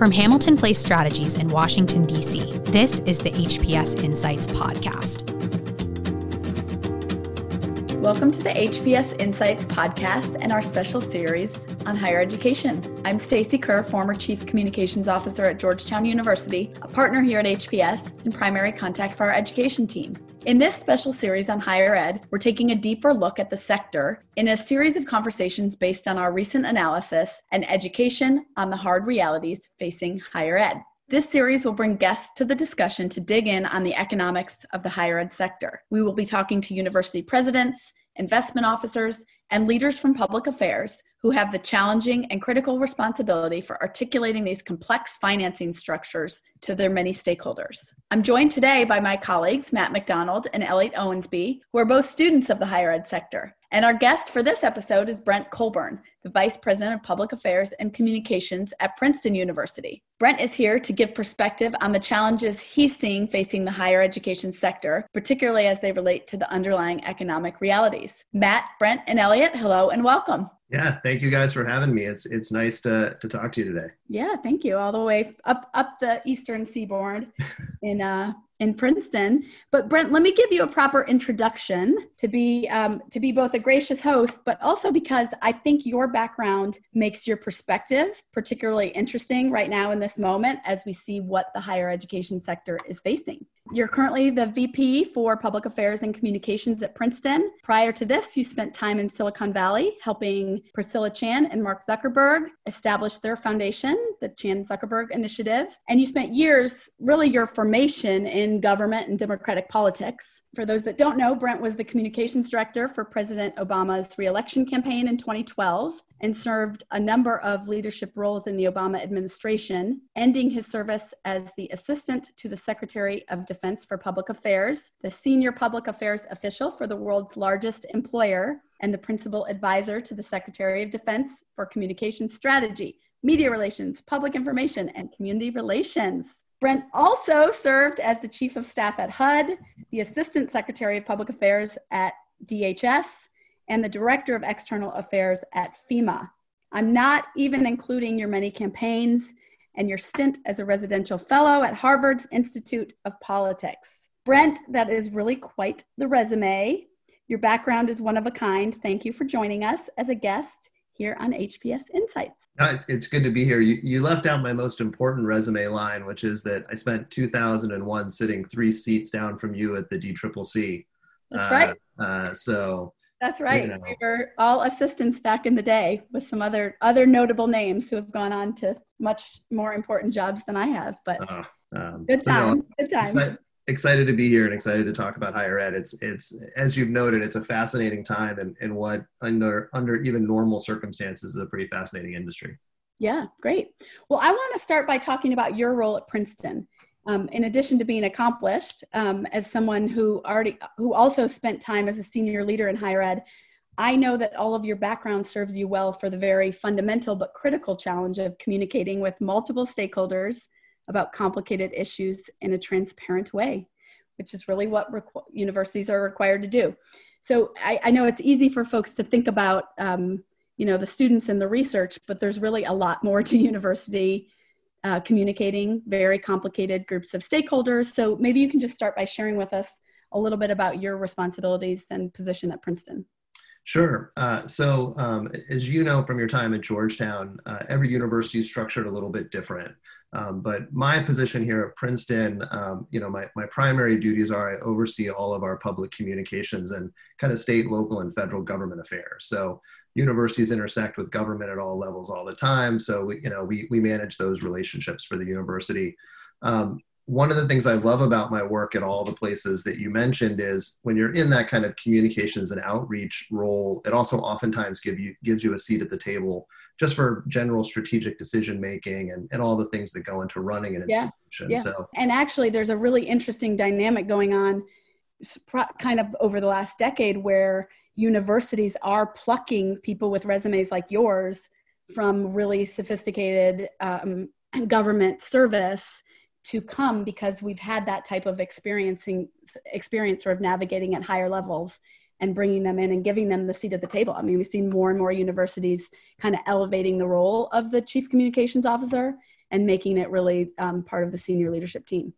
From Hamilton Place Strategies in Washington, D.C., this is the HPS Insights Podcast. Welcome to the HPS Insights Podcast and our special series on higher education. I'm Stacy Kerr, former Chief Communications Officer at Georgetown University, a partner here at HPS, and primary contact for our education team. In this special series on higher ed, we're taking a deeper look at the sector in a series of conversations based on our recent analysis and education on the hard realities facing higher ed. This series will bring guests to the discussion to dig in on the economics of the higher ed sector. We will be talking to university presidents, investment officers, and leaders from public affairs who have the challenging and critical responsibility for articulating these complex financing structures to their many stakeholders. I'm joined today by my colleagues, Matt McDonald and Elliot Owensby, who are both students of the higher ed sector. And our guest for this episode is Brent Colburn, the Vice President of Public Affairs and Communications at Princeton University. Brent is here to give perspective on the challenges he's seeing facing the higher education sector, particularly as they relate to the underlying economic realities. Matt, Brent, and Elliot, hello and welcome. Yeah, thank you guys for having me. It's it's nice to to talk to you today. Yeah, thank you. All the way up up the eastern seaboard in uh in Princeton. But Brent, let me give you a proper introduction to be um, to be both a gracious host, but also because I think your background makes your perspective particularly interesting right now in this moment as we see what the higher education sector is facing. You're currently the VP for Public Affairs and Communications at Princeton. Prior to this, you spent time in Silicon Valley helping Priscilla Chan and Mark Zuckerberg establish their foundation, the Chan Zuckerberg Initiative. And you spent years, really, your formation in government and democratic politics. For those that don't know, Brent was the communications director for President Obama's reelection campaign in 2012 and served a number of leadership roles in the Obama administration, ending his service as the assistant to the Secretary of Defense for Public Affairs, the senior public affairs official for the world's largest employer, and the principal advisor to the Secretary of Defense for communication strategy, media relations, public information, and community relations. Brent also served as the Chief of Staff at HUD, the Assistant Secretary of Public Affairs at DHS, and the Director of External Affairs at FEMA. I'm not even including your many campaigns and your stint as a residential fellow at Harvard's Institute of Politics. Brent, that is really quite the resume. Your background is one of a kind. Thank you for joining us as a guest here on HPS Insights. It's good to be here. You, you left out my most important resume line, which is that I spent 2001 sitting three seats down from you at the DCCC. That's uh, right. Uh, so that's right. You know. We were all assistants back in the day with some other other notable names who have gone on to much more important jobs than I have. But uh, um, good time. good time. Excited, excited, to be here and excited to talk about higher ed. It's it's as you've noted, it's a fascinating time and, and what under under even normal circumstances is a pretty fascinating industry. Yeah, great. Well, I want to start by talking about your role at Princeton. Um, in addition to being accomplished, um, as someone who already who also spent time as a senior leader in higher ed, I know that all of your background serves you well for the very fundamental but critical challenge of communicating with multiple stakeholders about complicated issues in a transparent way, which is really what requ- universities are required to do. So I, I, know it's easy for folks to think about, um, you know, the students and the research, but there's really a lot more to university uh, communicating very complicated groups of stakeholders. So maybe you can just start by sharing with us a little bit about your responsibilities and position at Princeton. Sure. Uh, so, um, as you know from your time at Georgetown, uh, every university is structured a little bit different. Um, but my position here at Princeton, um, you know, my, my primary duties are I oversee all of our public communications and kind of state, local, and federal government affairs. So universities intersect with government at all levels all the time. So we, you know, we, we manage those relationships for the university. Um, one of the things I love about my work at all the places that you mentioned is when you're in that kind of communications and outreach role, it also oftentimes give you gives you a seat at the table just for general strategic decision making and, and all the things that go into running an yeah. institution. Yeah. So and actually there's a really interesting dynamic going on kind of over the last decade where universities are plucking people with resumes like yours from really sophisticated um, government service to come because we've had that type of experiencing experience sort of navigating at higher levels and bringing them in and giving them the seat at the table. I mean, we've seen more and more universities kind of elevating the role of the chief communications officer and making it really um, part of the senior leadership team.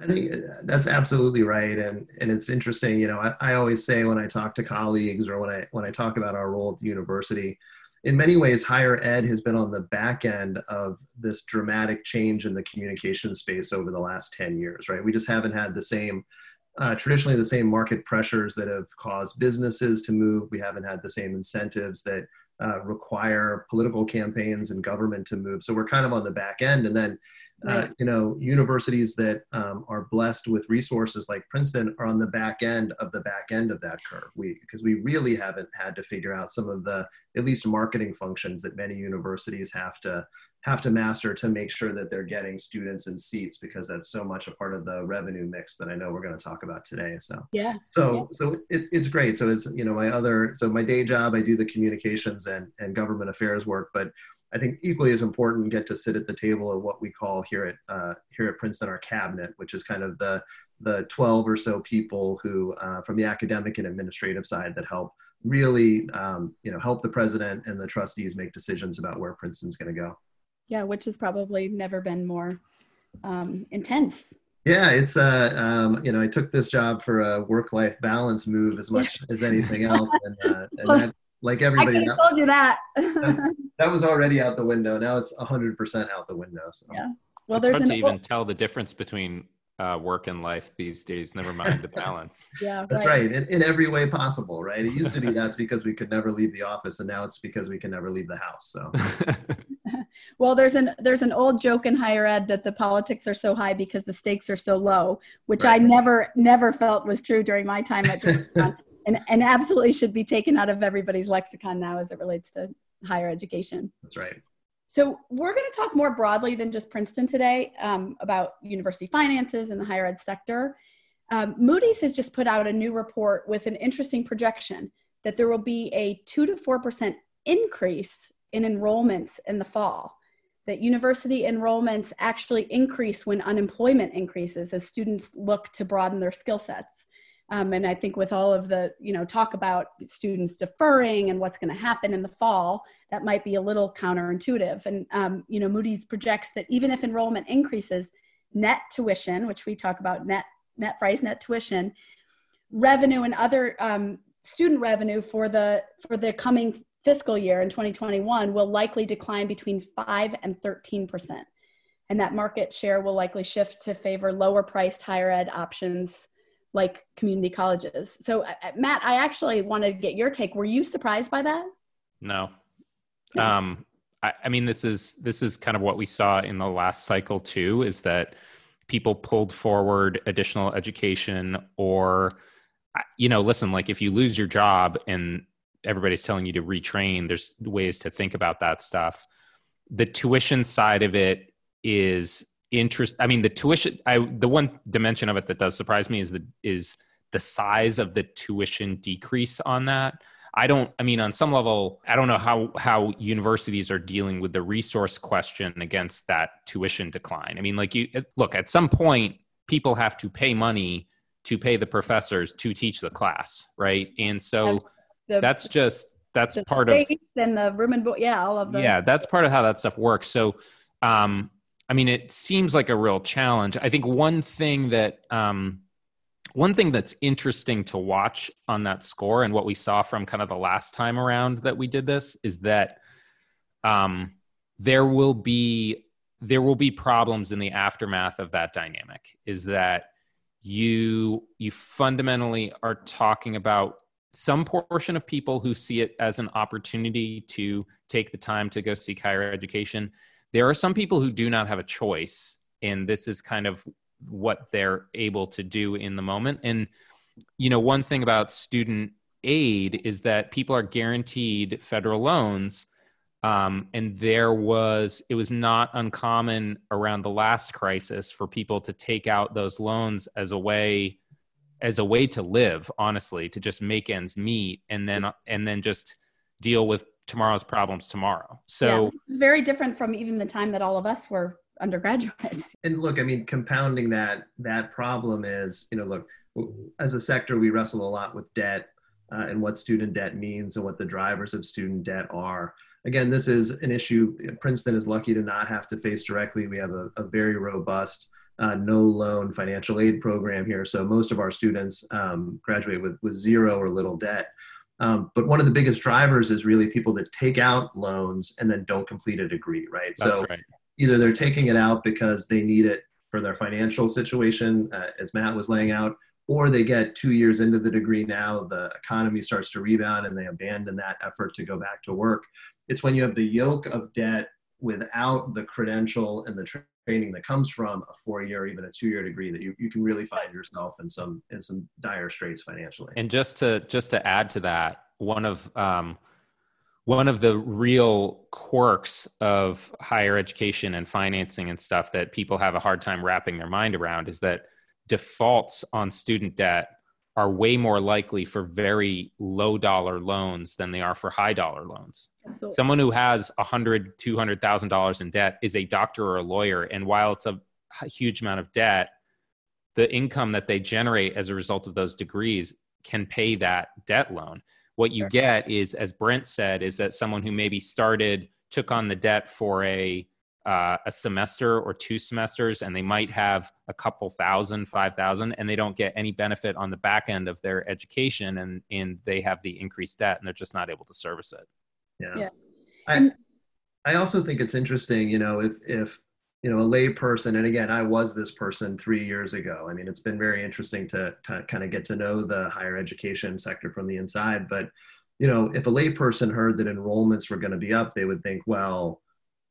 I think uh, that's absolutely right, and and it's interesting. You know, I, I always say when I talk to colleagues or when I when I talk about our role at the university, in many ways, higher ed has been on the back end of this dramatic change in the communication space over the last 10 years, right? We just haven't had the same, uh, traditionally, the same market pressures that have caused businesses to move. We haven't had the same incentives that uh, require political campaigns and government to move. So we're kind of on the back end. And then uh, you know, universities that um, are blessed with resources like Princeton are on the back end of the back end of that curve. We because we really haven't had to figure out some of the at least marketing functions that many universities have to have to master to make sure that they're getting students and seats because that's so much a part of the revenue mix that I know we're going to talk about today. So yeah. So yeah. so it, it's great. So it's you know my other so my day job I do the communications and and government affairs work, but I think equally as important get to sit at the table of what we call here at uh, here at Princeton our cabinet, which is kind of the the 12 or so people who uh, from the academic and administrative side that help really um, you know help the president and the trustees make decisions about where Princeton's going to go. Yeah, which has probably never been more um, intense. Yeah, it's uh, um, you know, I took this job for a work-life balance move as much as anything else, and, uh, and that, like everybody, I told you that. that was already out the window. Now it's hundred percent out the window. So. Yeah. Well, it's hard to even tell the difference between uh, work and life these days. Never mind the balance. yeah, that's right. right. In, in every way possible, right? It used to be that's because we could never leave the office, and now it's because we can never leave the house. So. well, there's an there's an old joke in higher ed that the politics are so high because the stakes are so low, which right. I never never felt was true during my time at Georgetown and, and absolutely should be taken out of everybody's lexicon now as it relates to higher education. That's right. So we're going to talk more broadly than just Princeton today um, about university finances and the higher ed sector. Um, Moody's has just put out a new report with an interesting projection that there will be a 2 to 4% increase in enrollments in the fall. That university enrollments actually increase when unemployment increases as students look to broaden their skill sets. Um, and I think with all of the, you know, talk about students deferring and what's going to happen in the fall, that might be a little counterintuitive. And, um, you know, Moody's projects that even if enrollment increases, net tuition, which we talk about net, net price, net tuition, revenue and other um, student revenue for the, for the coming fiscal year in 2021 will likely decline between 5 and 13 percent. And that market share will likely shift to favor lower priced higher ed options like community colleges. So, uh, uh, Matt, I actually wanted to get your take. Were you surprised by that? No. no. Um, I, I mean, this is this is kind of what we saw in the last cycle too. Is that people pulled forward additional education, or you know, listen, like if you lose your job and everybody's telling you to retrain, there's ways to think about that stuff. The tuition side of it is interest i mean the tuition i the one dimension of it that does surprise me is the is the size of the tuition decrease on that. I don't i mean on some level i don't know how how universities are dealing with the resource question against that tuition decline. I mean like you look at some point people have to pay money to pay the professors to teach the class right? And so the, that's just that's part of and the room and board yeah all of them yeah that's part of how that stuff works. So um I mean, it seems like a real challenge. I think one thing that um, one thing that's interesting to watch on that score and what we saw from kind of the last time around that we did this is that um, there will be there will be problems in the aftermath of that dynamic. Is that you you fundamentally are talking about some portion of people who see it as an opportunity to take the time to go seek higher education there are some people who do not have a choice, and this is kind of what they're able to do in the moment. And, you know, one thing about student aid is that people are guaranteed federal loans. Um, and there was, it was not uncommon around the last crisis for people to take out those loans as a way, as a way to live, honestly, to just make ends meet, and then and then just deal with tomorrow's problems tomorrow. So yeah, very different from even the time that all of us were undergraduates. And look, I mean, compounding that that problem is, you know, look, as a sector, we wrestle a lot with debt uh, and what student debt means and what the drivers of student debt are. again, this is an issue Princeton is lucky to not have to face directly. We have a, a very robust uh, no loan financial aid program here. So most of our students um, graduate with, with zero or little debt. Um, but one of the biggest drivers is really people that take out loans and then don't complete a degree, right? That's so right. either they're taking it out because they need it for their financial situation, uh, as Matt was laying out, or they get two years into the degree now, the economy starts to rebound and they abandon that effort to go back to work. It's when you have the yoke of debt without the credential and the training that comes from a four-year even a two-year degree that you, you can really find yourself in some in some dire straits financially. And just to just to add to that, one of um, one of the real quirks of higher education and financing and stuff that people have a hard time wrapping their mind around is that defaults on student debt are way more likely for very low dollar loans than they are for high dollar loans. Absolutely. Someone who has a hundred, two hundred thousand dollars in debt is a doctor or a lawyer, and while it's a huge amount of debt, the income that they generate as a result of those degrees can pay that debt loan. What you get is, as Brent said, is that someone who maybe started took on the debt for a uh, a semester or two semesters and they might have a couple thousand five thousand and they don't get any benefit on the back end of their education and and they have the increased debt and they're just not able to service it. Yeah, yeah. I, I also think it's interesting you know if if you know a lay person and again i was this person three years ago. I mean it's been very interesting to, to kind of get to know the higher education sector from the inside but you know if a lay person heard that enrollments were going to be up they would think well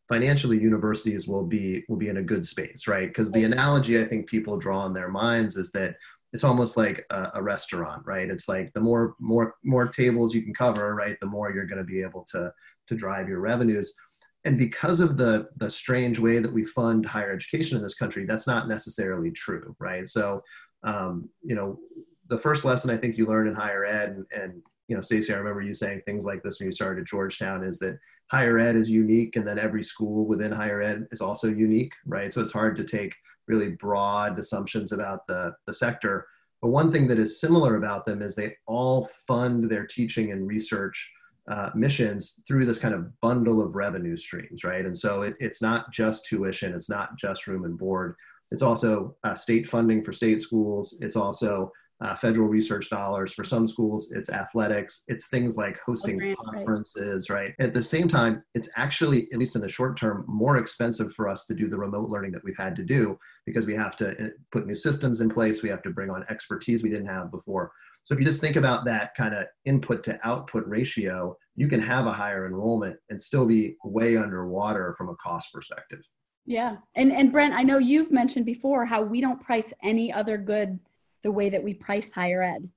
financially universities will be will be in a good space right? Because the analogy i think people draw in their minds is that it's almost like a, a, restaurant right? It's like the more more more tables you can cover right the more you're going to be able to to drive your revenues. And because of the the strange way that we fund higher education in this country that's not necessarily true right? So um, you know the first lesson i think you learn in higher ed and, and you know stacy i remember you saying things like this when you started at georgetown is that higher ed is unique and then every school within higher ed is also unique right? So it's hard to take really broad assumptions about the, the sector. But one thing that is similar about them is they all fund their teaching and research uh, missions through this kind of bundle of revenue streams right? And so it, it's not just tuition it's not just room and board. It's also uh, state funding for state schools. It's also uh, federal research dollars. For some schools, it's athletics, it's things like hosting conferences, right. right? At the same time, it's actually, at least in the short term, more expensive for us to do the remote learning that we've had to do because we have to uh, put new systems in place, we have to bring on expertise we didn't have before. So if you just think about that kind of input to output ratio, you can have a higher enrollment and still be way underwater from a cost perspective. Yeah. And and Brent, I know you've mentioned before how we don't price any other good the way that we price higher ed.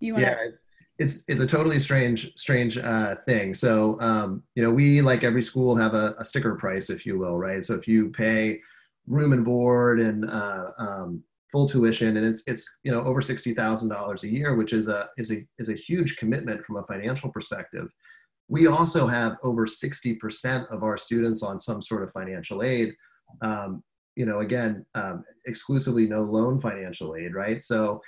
You wanna- yeah, it's it's it's a totally strange strange uh, thing. So um, you know, we like every school have a, a, sticker price, if you will, right? So if you pay room and board and uh, um, full tuition, and it's it's you know over sixty thousand dollars a year, which is a is a is a huge commitment from a financial perspective. We also have over sixty percent of our students on some sort of financial aid. Um, you know, again, um, exclusively no loan financial aid, right? So,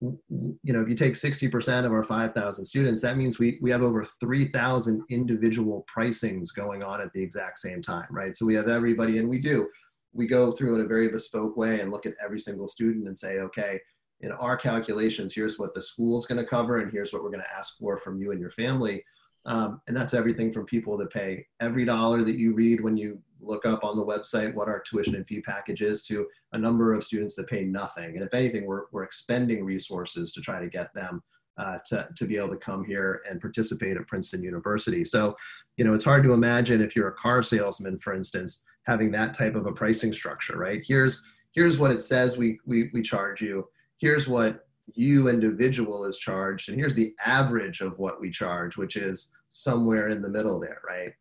you know, if you take 60% of our 5,000 students, that means we, we have over 3,000 individual pricings going on at the exact same time, right? So we have everybody, and we do, we go through in a very bespoke way and look at every single student and say, okay, in our calculations, here's what the school's going to cover, and here's what we're going to ask for from you and your family. Um, and that's everything from people that pay every dollar that you read when you look up on the website what our tuition and fee package is to a number of students that pay nothing. And if anything, we're, we're expending resources to try to get them uh, to, to be able to come here and participate at Princeton University. So, you know, it's hard to imagine if you're a car salesman, for instance, having that type of a pricing structure, right? Here's, here's what it says we, we, we charge you. Here's what you individual is charged and here's the average of what we charge which is somewhere in the middle there right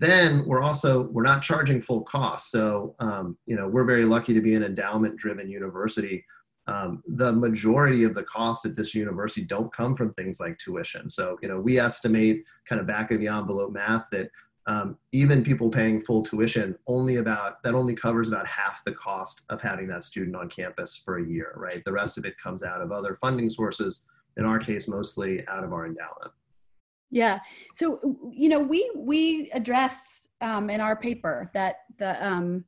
then we're also we're not charging full cost so um, you know we're very lucky to be an endowment driven university. Um, the majority of the costs at this university don't come from things like tuition. So you know we estimate kind of back of the envelope math that um, even people paying full tuition only about that only covers about half the cost of having that student on campus for a year right? The rest of it comes out of other funding sources in our case mostly out of our endowment Yeah. So you know, we we addressed um, in our paper that the um,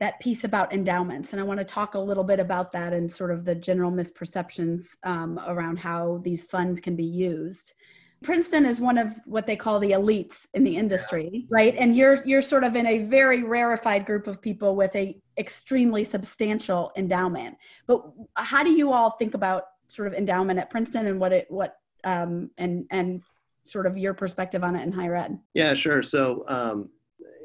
that piece about endowments, and I want to talk a little bit about that and sort of the general misperceptions um, around how these funds can be used. Princeton is one of what they call the elites in the industry, right? And you're you're sort of in a very rarefied group of people with a extremely substantial endowment. But how do you all think about sort of endowment at Princeton and what it what um, and and sort of your perspective on it in higher ed? Yeah, sure. So um,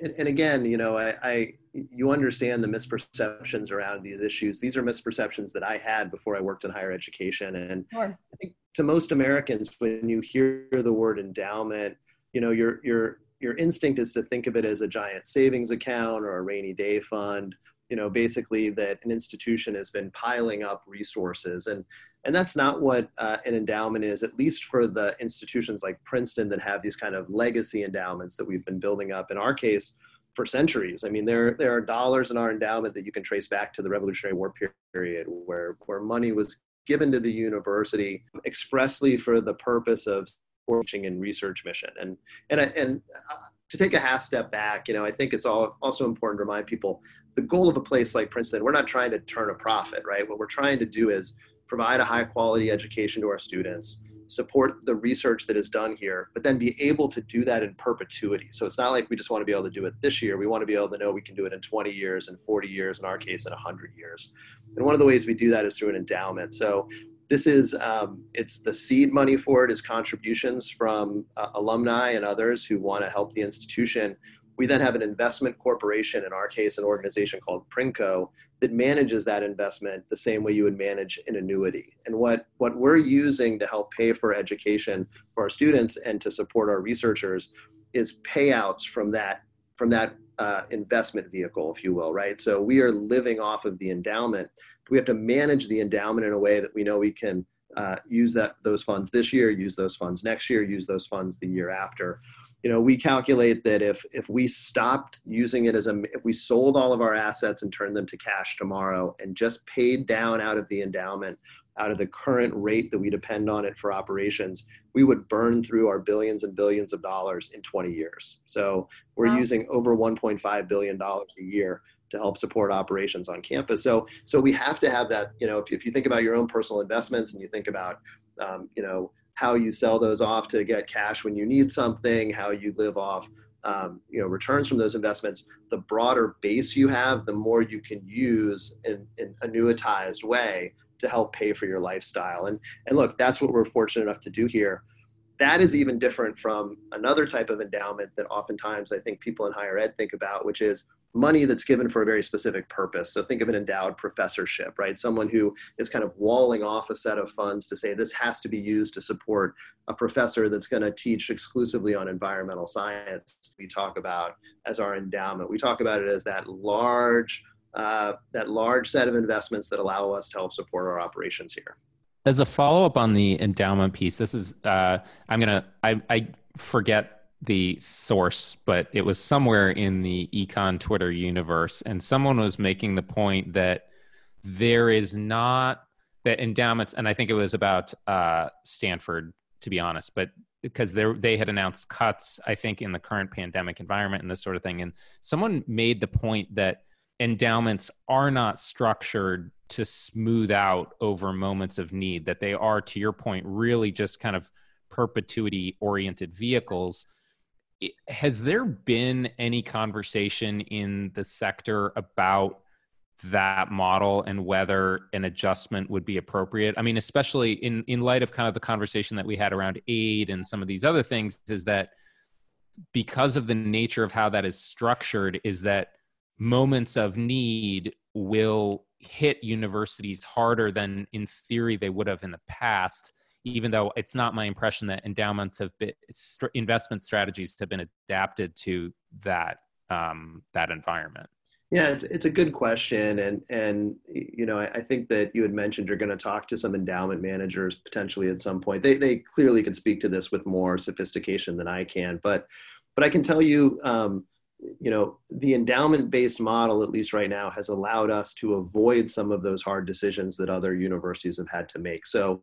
and, and again, you know, I, I you understand the misperceptions around these issues. These are misperceptions that I had before I worked in higher education. And sure. I think to most Americans, when you hear the word endowment, you know, your your your instinct is to think of it as a giant savings account or a rainy day fund. You know, basically that an institution has been piling up resources, and and that's not what uh, an endowment is. At least for the institutions like Princeton that have these kind of legacy endowments that we've been building up. In our case, for centuries. I mean, there there are dollars in our endowment that you can trace back to the Revolutionary War period, where where money was given to the university expressly for the purpose of teaching and research mission. And and and uh, to take a half step back, you know, I think it's all also important to remind people the goal of a place like Princeton. We're not trying to turn a profit, right? What we're trying to do is provide a high quality education to our students support the research that is done here, but then be able to do that in perpetuity. So it's not like we just want to be able to do it this year. We want to be able to know we can do it in 20 years and 40 years, in our case, in 100 years. And one of the ways we do that is through an endowment. So this is um, it's the seed money for it is contributions from uh, alumni and others who want to help the institution we then have an investment corporation, in our case, an organization called Princo, that manages that investment the same way you would manage an annuity. And what, what we're using to help pay for education for our students and to support our researchers is payouts from that, from that uh, investment vehicle, if you will, right? So we are living off of the endowment. We have to manage the endowment in a way that we know we can uh, use that those funds this year, use those funds next year, use those funds the year after you know we calculate that if if we stopped using it as a if we sold all of our assets and turned them to cash tomorrow and just paid down out of the endowment out of the current rate that we depend on it for operations we would burn through our billions and billions of dollars in 20 years so we're wow. using over 1.5 billion dollars a year to help support operations on campus so so we have to have that you know if, if you think about your own personal investments and you think about um, you know how you sell those off to get cash when you need something, how you live off um, you know returns from those investments. The broader base you have, the more you can use in an annuitized way to help pay for your lifestyle. And and look, that's what we're fortunate enough to do here. That is even different from another type of endowment that oftentimes I think people in higher ed think about, which is money that's given for a very specific purpose. So think of an endowed professorship, right? Someone who is kind of walling off a set of funds to say this has to be used to support a professor that's going to teach exclusively on environmental science. We talk about as our endowment. We talk about it as that large, uh, that large set of investments that allow us to help support our operations here. As a follow up on the endowment piece, this is uh, I'm gonna I, I forget the source, but it was somewhere in the econ Twitter universe. And someone was making the point that there is not that endowments, and I think it was about uh, Stanford, to be honest, but because they they had announced cuts, I think, in the current pandemic environment and this sort of thing. And someone made the point that endowments are not structured to smooth out over moments of need, that they are, to your point, really just kind of perpetuity oriented vehicles has there been any conversation in the sector about that model and whether an adjustment would be appropriate? I mean especially in in light of kind of the conversation that we had around aid and some of these other things is that because of the nature of how that is structured is that moments of need will hit universities harder than in theory they would have in the past even though it's not my impression that endowments have been st- investment strategies have been adapted to that um, that environment. Yeah, it's, it's a good question, and and you know I, I think that you had mentioned you're going to talk to some endowment managers potentially at some point. They they clearly can speak to this with more sophistication than I can, but but I can tell you, um, you know, the endowment based model, at least right now, has allowed us to avoid some of those hard decisions that other universities have had to make. So,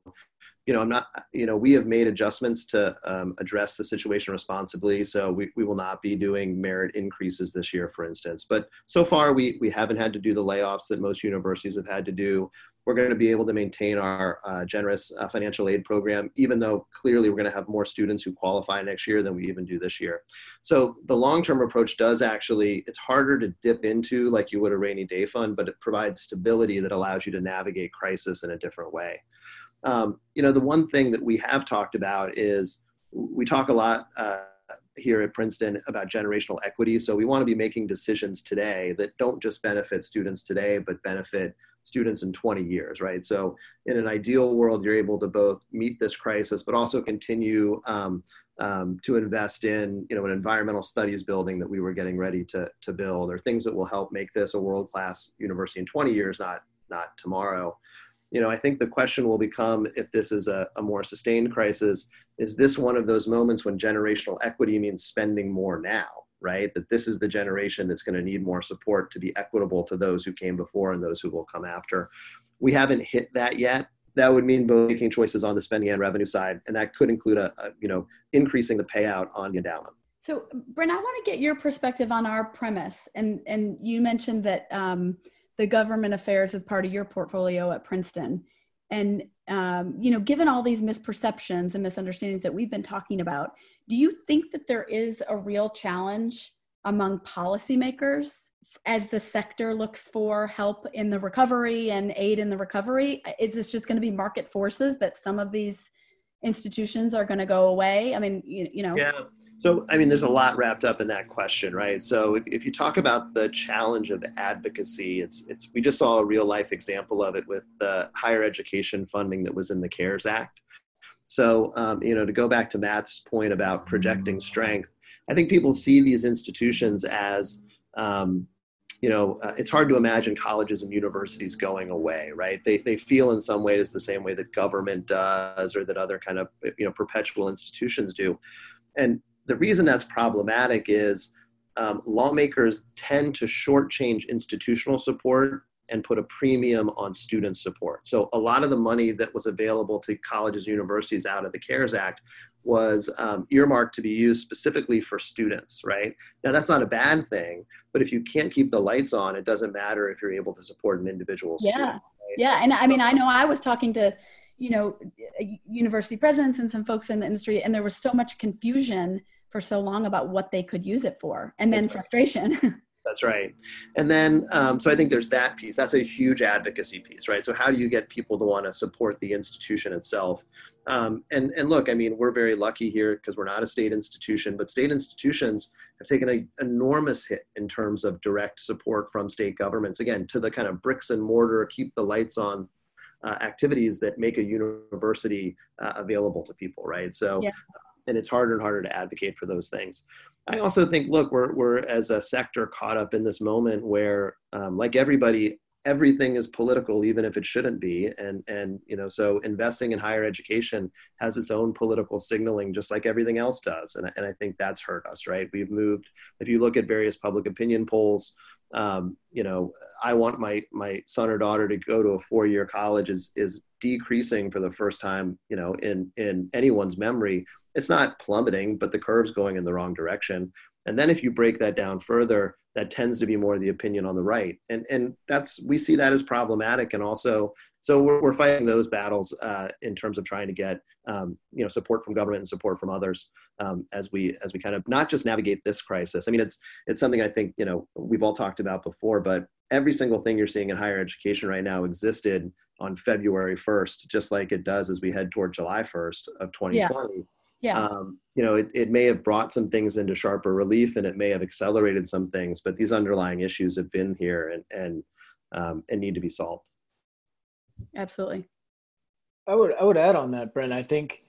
you know, I'm not, you know, we have made adjustments to um, address the situation responsibly. So we, we will not be doing merit increases this year, for instance. But so far, we, we haven't had to do the layoffs that most universities have had to do we're going to be able to maintain our uh, generous uh, financial aid program, even though clearly we're going to have more students who qualify next year than we even do this year. So the long-term approach does actually, it's harder to dip into like you would a rainy day fund, but it provides stability that allows you to navigate crisis in a different way. Um, you know, the one thing that we have talked about is we talk a lot uh, here at Princeton about generational equity. So we want to be making decisions today that don't just benefit students today, but benefit students in 20 years, right? So in an ideal world, you're able to both meet this crisis, but also continue um, um, to invest in, you know, an environmental studies building that we were getting ready to, to build, or things that will help make this a world-class university in 20 years, not not tomorrow. You know, I think the question will become if this is a, a more sustained crisis, is this one of those moments when generational equity means spending more now? Right? That this is the generation that's going to need more support to be equitable to those who came before and those who will come after. We haven't hit that yet. That would mean both making choices on the spending and revenue side, and that could include a, a you know increasing the payout on the endowment. So, Brent, I want to get your perspective on our premise, and and you mentioned that um, the government affairs is part of your portfolio at Princeton, and um, you know, given all these misperceptions and misunderstandings that we've been talking about, do you think that there is a real challenge among policymakers as the sector looks for help in the recovery and aid in the recovery? Is this just going to be market forces that some of these institutions are going to go away? I mean, you, you, know. Yeah. So, I mean, there's a lot wrapped up in that question, right? So, if, if, you talk about the challenge of advocacy, it's it's we just saw a real life example of it with the higher education funding that was in the CARES Act. So, um, you know, to go back to Matt's point about projecting strength, I think people see these institutions as, um, you know, uh, it's hard to imagine colleges and universities going away, right? They, they feel in some ways the same way that government does or that other kind of, you know, perpetual institutions do. And the reason that's problematic is um, lawmakers tend to shortchange institutional support and put a premium on student support. So a lot of the money that was available to colleges and universities out of the CARES Act was um, earmarked to be used specifically for students, right? Now that's not a bad thing, but if you can't keep the lights on, it doesn't matter if you're able to support an individual yeah. student. Right? Yeah, and I mean, I know I was talking to, you know, university presidents and some folks in the industry, and there was so much confusion for so long about what they could use it for, and then frustration. That's right. And then, um, so I think there's that piece. That's a huge advocacy piece, right? So how do you get people to want to support the institution itself? Um, and and look, I mean, we're very lucky here because we're not a state institution, but state institutions have taken an enormous hit in terms of direct support from state governments. Again, to the kind of bricks and mortar, keep the lights on uh, activities that make a university uh, available to people, right? So, yeah. and it's harder and harder to advocate for those things. I also think, look, we're, we're as a sector caught up in this moment where, um, like everybody, everything is political, even if it shouldn't be. And, and, you know, so investing in higher education has its own political signaling, just like everything else does. And, and I think that's hurt us, right? We've moved, if you look at various public opinion polls, um, you know, I want my, my son or daughter to go to a four-year college is, is decreasing for the first time, you know, in, in anyone's memory it's not plummeting, but the curve's going in the wrong direction. And then if you break that down further, that tends to be more the opinion on the right. And, and that's, we see that as problematic. And also, so we're, we're fighting those battles uh, in terms of trying to get, um, you know, support from government and support from others um, as we, as we kind of not just navigate this crisis. I mean, it's, it's something I think, you know, we've all talked about before, but every single thing you're seeing in higher education right now existed on February 1st, just like it does as we head toward July 1st of 2020. Yeah yeah. Um, you know, it, it may have brought some things into sharper relief and it may have accelerated some things, but these underlying issues have been here and, and, um, and need to be solved. Absolutely. I would, I would add on that, Brent. I think,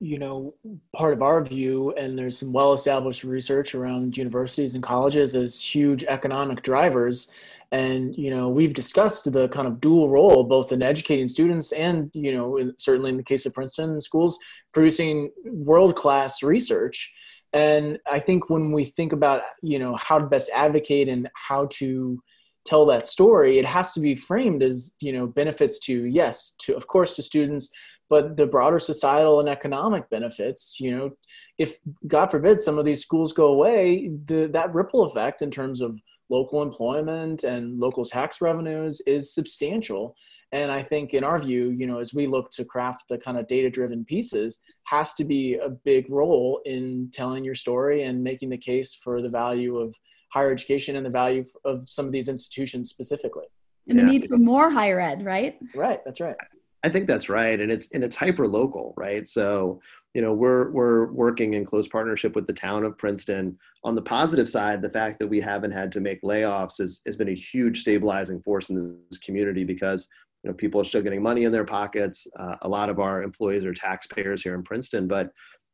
you know, part of our view, and there's some well established research around universities and colleges as huge economic drivers and you know we've discussed the kind of dual role both in educating students and you know certainly in the case of princeton schools producing world class research. And I think when we think about, you know, how to best advocate and how to tell that story, it has to be framed as, you know, benefits to, yes, to, of course, to students, but the broader societal and economic benefits, you know, if God forbid some of these schools go away, the, that ripple effect in terms of local employment and local tax revenues is substantial. And I think, in our view, you know, as we look to craft the kind of data driven pieces, has to be a big role in telling your story and making the case for the value of higher education and the value of some of these institutions specifically. And the need for more higher ed, right? Right, that's right. I think that's right, and it's and it's hyper local, right? So you know we're we're working in close partnership with the town of Princeton. On the positive side, the fact that we haven't had to make layoffs has has been a huge stabilizing force in this community because you know people are still getting money in their pockets. Uh, a lot of our employees are taxpayers here in Princeton, but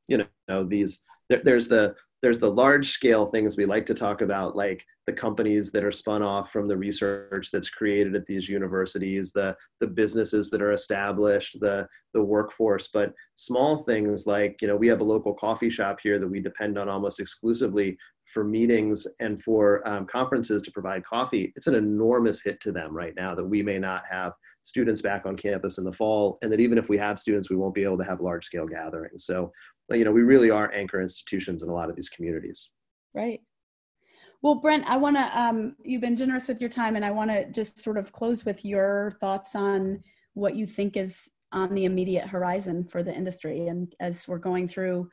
you know these there, there's the there's the large scale things we like to talk about like the companies that are spun off from the research that's created at these universities the the businesses that are established the the workforce. But small things like you know we have a local coffee shop here that we depend on almost exclusively for meetings and for um, conferences to provide coffee. It's an enormous hit to them right now that we may not have students back on campus in the fall and that even if we have students we won't be able to have large scale gatherings. So you know we really are anchor institutions in a lot of these communities. Right. Well brent i want to um, you've been generous with your time and i want to just sort of close with your thoughts on what you think is on the immediate horizon for the industry and as we're going through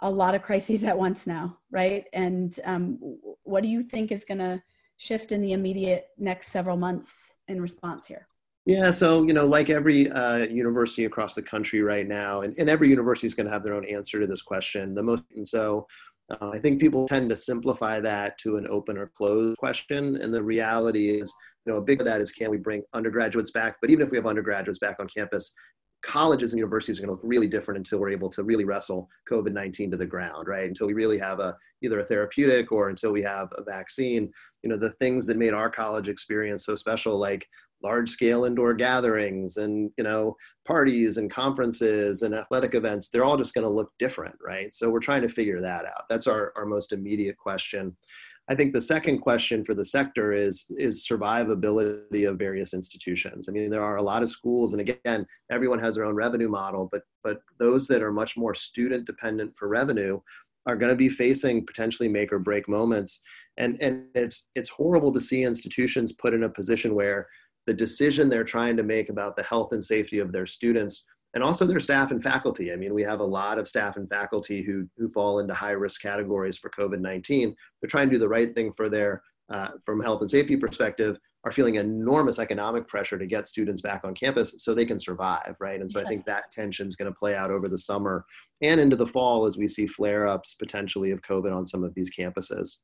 a lot of crises at once now right? And um, what do you think is going to shift in the immediate next several months in response here yeah, so you know, like every uh, university across the country right now, and, and every university is going to have their own answer to this question. The most, and so uh, I think people tend to simplify that to an open or closed question, and the reality is, you know, a big of that is can we bring undergraduates back? But even if we have undergraduates back on campus, colleges and universities are going to look really different until we're able to really wrestle COVID nineteen to the ground, right? Until we really have a either a therapeutic or until we have a vaccine. You know, the things that made our college experience so special, like large scale indoor gatherings and you know parties and conferences and athletic events they're all just going to look different right? So we're trying to figure that out. That's our, our most immediate question. I think the second question for the sector is is survivability of various institutions. I mean there are a lot of schools and again everyone has their own revenue model but but those that are much more student dependent for revenue are going to be facing potentially make or break moments. And and it's it's horrible to see institutions put in a position where the decision they're trying to make about the health and safety of their students and also their staff and faculty. I mean, we have a lot of staff and faculty who, who fall into high risk categories for COVID 19. They're trying to do the right thing for their, uh, from health and safety perspective, are feeling enormous economic pressure to get students back on campus so they can survive, right? And so I think that tension is going to play out over the summer and into the fall as we see flare ups potentially of COVID on some of these campuses.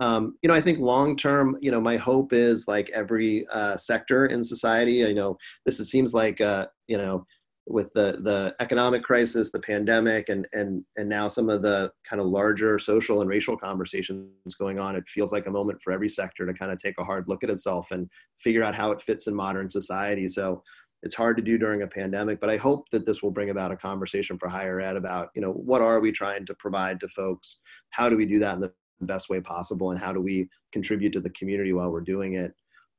Um, you know, I think long term, you know, my hope is like every uh, sector in society. I know this it seems like, uh, you know, with the the economic crisis, the pandemic, and and and now some of the kind of larger social and racial conversations going on, it feels like a moment for every sector to kind of take a hard look at itself and figure out how it fits in modern society. So it's hard to do during a pandemic, but I hope that this will bring about a conversation for higher ed about you know what are we trying to provide to folks, how do we do that in the best way possible, and how do we contribute to the community while we're doing it.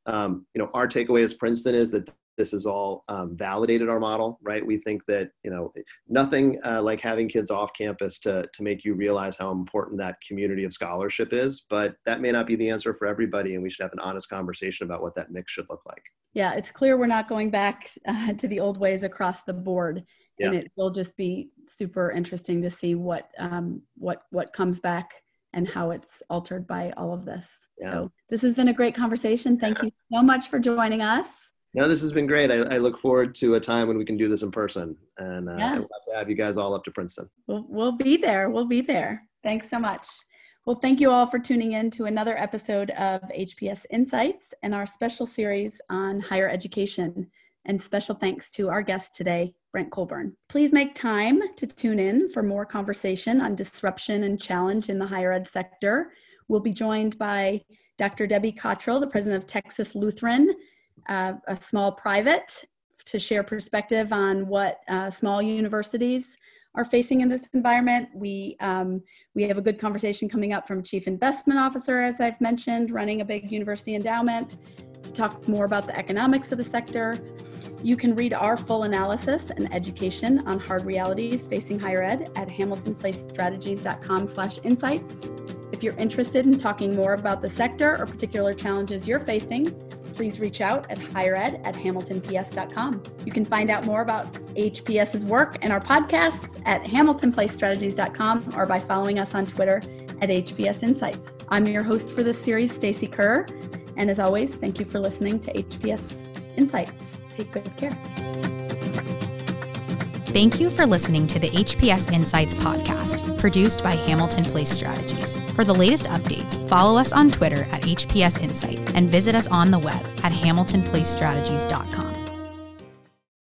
Um, you know, our takeaway as Princeton is that this has all um, validated our model, right? We think that you know nothing uh, like having kids off campus to to make you realize how important that community of scholarship is. But that may not be the answer for everybody, and we should have an honest conversation about what that mix should look like. Yeah, it's clear we're not going back uh, to the old ways across the board, yeah. and it will just be super interesting to see what um, what what comes back and how it's altered by all of this. Yeah. So this has been a great conversation. Thank yeah. you so much for joining us. No, this has been great. I, I, look forward to a time when we can do this in person, and uh, yeah. I'd love to have you guys all up to Princeton. We'll, we'll be there. We'll be there. Thanks so much. Well, thank you all for tuning in to another episode of HPS Insights and our special series on higher education. And special thanks to our guest today, Brent Colburn. Please make time to tune in for more conversation on disruption and challenge in the higher ed sector. We'll be joined by Dr. Debbie Cottrell, the president of Texas Lutheran, uh, a small private to share perspective on what uh, small universities are facing in this environment. We um, we have a good conversation coming up from Chief Investment Officer, as I've mentioned, running a big university endowment, to talk more about the economics of the sector. You can read our full analysis and education on hard realities facing higher ed at hamiltonplacestrategies.com slash insights. If you're interested in talking more about the sector or particular challenges you're facing, please reach out at highered at hamiltonps.com. You can find out more about HPS's work and our podcasts at hamiltonplacestrategies.com or by following us on Twitter at HPS Insights. I'm your host for this series, Stacy Kerr, and as always, thank you for listening to HPS Insights. Take good care. Thank you for listening to the HPS Insights podcast, produced by Hamilton Place Strategies. For the latest updates, follow us on Twitter at HPS Insight and visit us on the web at hamiltonplacestrategies.com.